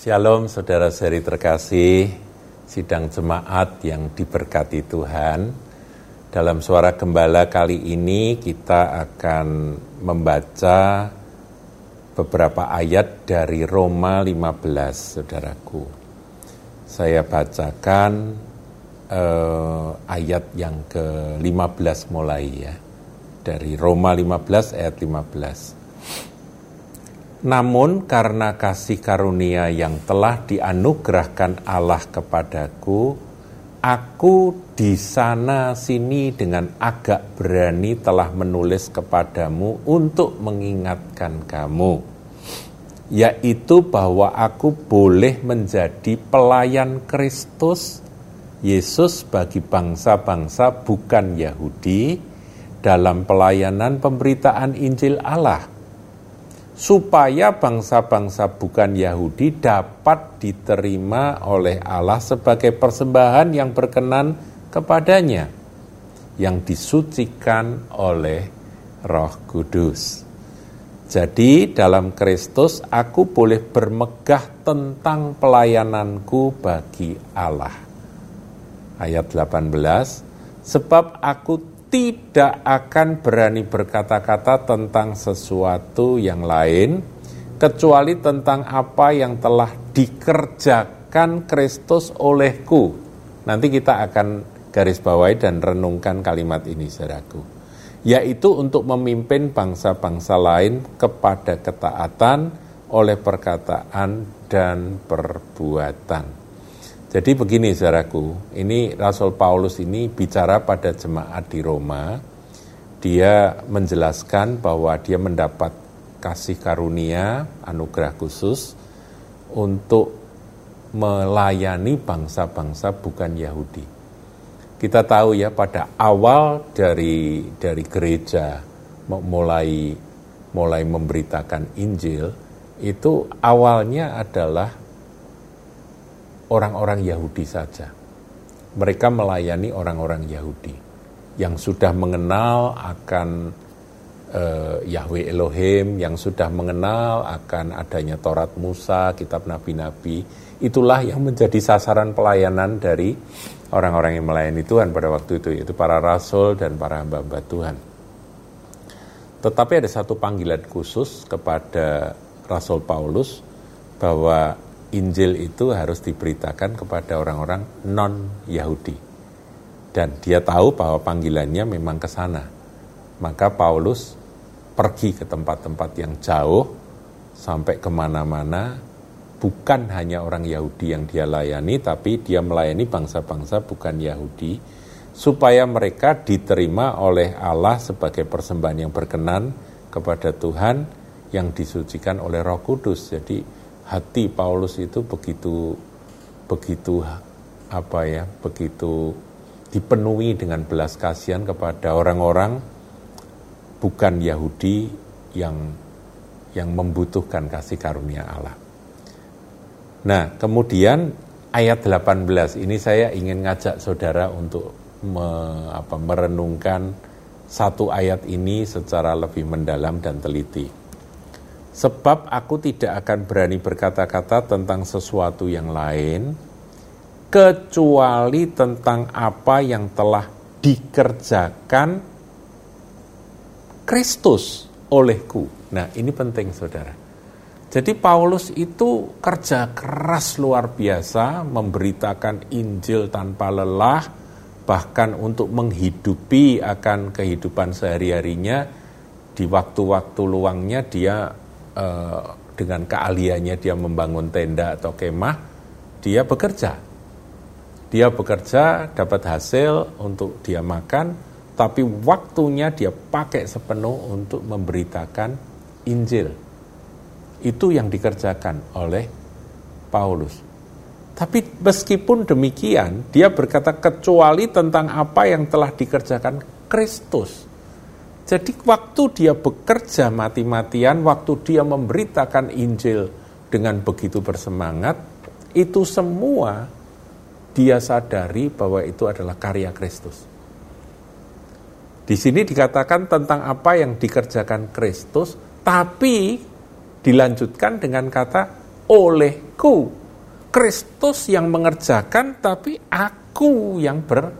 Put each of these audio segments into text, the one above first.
Shalom saudara-saudari terkasih, sidang jemaat yang diberkati Tuhan. Dalam suara gembala kali ini kita akan membaca beberapa ayat dari Roma 15, saudaraku. Saya bacakan eh, ayat yang ke-15 mulai ya. Dari Roma 15 ayat 15. Namun karena kasih karunia yang telah dianugerahkan Allah kepadaku, aku di sana sini dengan agak berani telah menulis kepadamu untuk mengingatkan kamu, yaitu bahwa aku boleh menjadi pelayan Kristus Yesus bagi bangsa-bangsa bukan Yahudi dalam pelayanan pemberitaan Injil Allah supaya bangsa-bangsa bukan Yahudi dapat diterima oleh Allah sebagai persembahan yang berkenan kepadanya, yang disucikan oleh Roh Kudus. Jadi, dalam Kristus aku boleh bermegah tentang pelayananku bagi Allah. Ayat 18, sebab aku tidak akan berani berkata-kata tentang sesuatu yang lain kecuali tentang apa yang telah dikerjakan Kristus olehku. Nanti kita akan garis bawahi dan renungkan kalimat ini saudaraku. Yaitu untuk memimpin bangsa-bangsa lain kepada ketaatan oleh perkataan dan perbuatan. Jadi begini saudaraku, ini Rasul Paulus ini bicara pada jemaat di Roma, dia menjelaskan bahwa dia mendapat kasih karunia, anugerah khusus untuk melayani bangsa-bangsa bukan Yahudi. Kita tahu ya pada awal dari dari gereja mulai mulai memberitakan Injil itu awalnya adalah orang-orang Yahudi saja. Mereka melayani orang-orang Yahudi yang sudah mengenal akan uh, Yahweh Elohim, yang sudah mengenal akan adanya Taurat Musa, kitab nabi-nabi. Itulah yang menjadi sasaran pelayanan dari orang-orang yang melayani Tuhan pada waktu itu, yaitu para rasul dan para hamba-hamba Tuhan. Tetapi ada satu panggilan khusus kepada Rasul Paulus bahwa Injil itu harus diberitakan kepada orang-orang non-Yahudi. Dan dia tahu bahwa panggilannya memang ke sana. Maka Paulus pergi ke tempat-tempat yang jauh, sampai ke mana-mana, bukan hanya orang Yahudi yang dia layani, tapi dia melayani bangsa-bangsa bukan Yahudi, supaya mereka diterima oleh Allah sebagai persembahan yang berkenan kepada Tuhan yang disucikan oleh Roh Kudus. Jadi hati Paulus itu begitu begitu apa ya begitu dipenuhi dengan belas kasihan kepada orang-orang bukan Yahudi yang yang membutuhkan kasih karunia Allah. Nah, kemudian ayat 18 ini saya ingin ngajak saudara untuk me, apa, merenungkan satu ayat ini secara lebih mendalam dan teliti. Sebab aku tidak akan berani berkata-kata tentang sesuatu yang lain, kecuali tentang apa yang telah dikerjakan Kristus olehku. Nah, ini penting, saudara. Jadi, Paulus itu kerja keras luar biasa, memberitakan Injil tanpa lelah, bahkan untuk menghidupi akan kehidupan sehari-harinya. Di waktu-waktu luangnya, dia Eh, dengan keahliannya dia membangun tenda atau kemah, dia bekerja. Dia bekerja, dapat hasil untuk dia makan, tapi waktunya dia pakai sepenuh untuk memberitakan Injil. Itu yang dikerjakan oleh Paulus. Tapi meskipun demikian, dia berkata kecuali tentang apa yang telah dikerjakan Kristus. Jadi waktu dia bekerja mati-matian, waktu dia memberitakan Injil dengan begitu bersemangat, itu semua dia sadari bahwa itu adalah karya Kristus. Di sini dikatakan tentang apa yang dikerjakan Kristus, tapi dilanjutkan dengan kata olehku. Kristus yang mengerjakan tapi aku yang ber,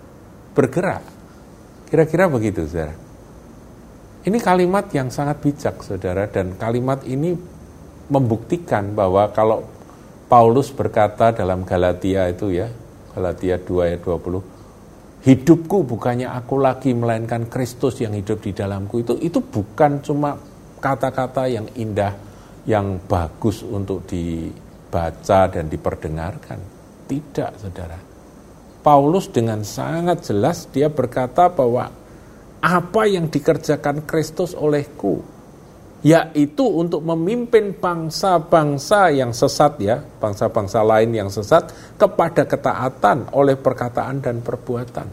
bergerak. Kira-kira begitu, saudara. Ini kalimat yang sangat bijak, saudara, dan kalimat ini membuktikan bahwa kalau Paulus berkata dalam Galatia itu ya, Galatia 2 ayat 20, hidupku bukannya aku lagi melainkan Kristus yang hidup di dalamku itu itu bukan cuma kata-kata yang indah yang bagus untuk dibaca dan diperdengarkan. Tidak, Saudara. Paulus dengan sangat jelas dia berkata bahwa apa yang dikerjakan Kristus olehku yaitu untuk memimpin bangsa-bangsa yang sesat ya, bangsa-bangsa lain yang sesat kepada ketaatan oleh perkataan dan perbuatan.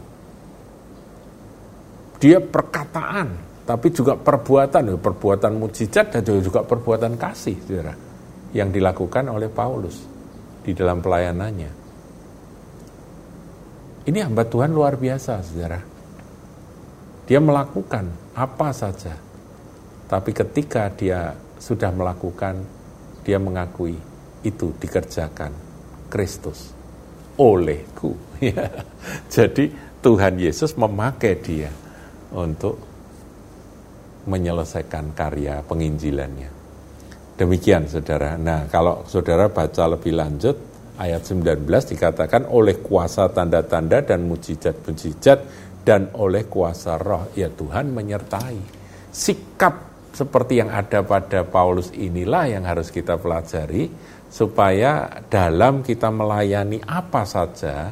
Dia perkataan, tapi juga perbuatan, ya, perbuatan mujizat dan juga perbuatan kasih, saudara, yang dilakukan oleh Paulus di dalam pelayanannya. Ini hamba Tuhan luar biasa, saudara. Dia melakukan apa saja tapi ketika dia sudah melakukan, dia mengakui itu dikerjakan Kristus olehku. Jadi Tuhan Yesus memakai dia untuk menyelesaikan karya penginjilannya. Demikian saudara. Nah kalau saudara baca lebih lanjut ayat 19 dikatakan oleh kuasa tanda-tanda dan mujizat-mujizat dan oleh kuasa roh ya Tuhan menyertai. Sikap seperti yang ada pada Paulus inilah yang harus kita pelajari supaya dalam kita melayani apa saja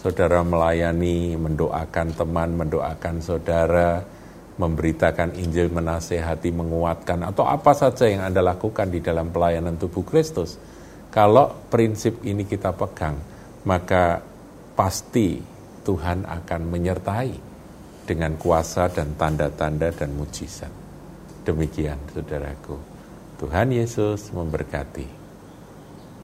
saudara melayani mendoakan teman mendoakan saudara memberitakan Injil menasehati menguatkan atau apa saja yang Anda lakukan di dalam pelayanan tubuh Kristus kalau prinsip ini kita pegang maka pasti Tuhan akan menyertai dengan kuasa dan tanda-tanda dan mujizat. Demikian saudaraku. Tuhan Yesus memberkati.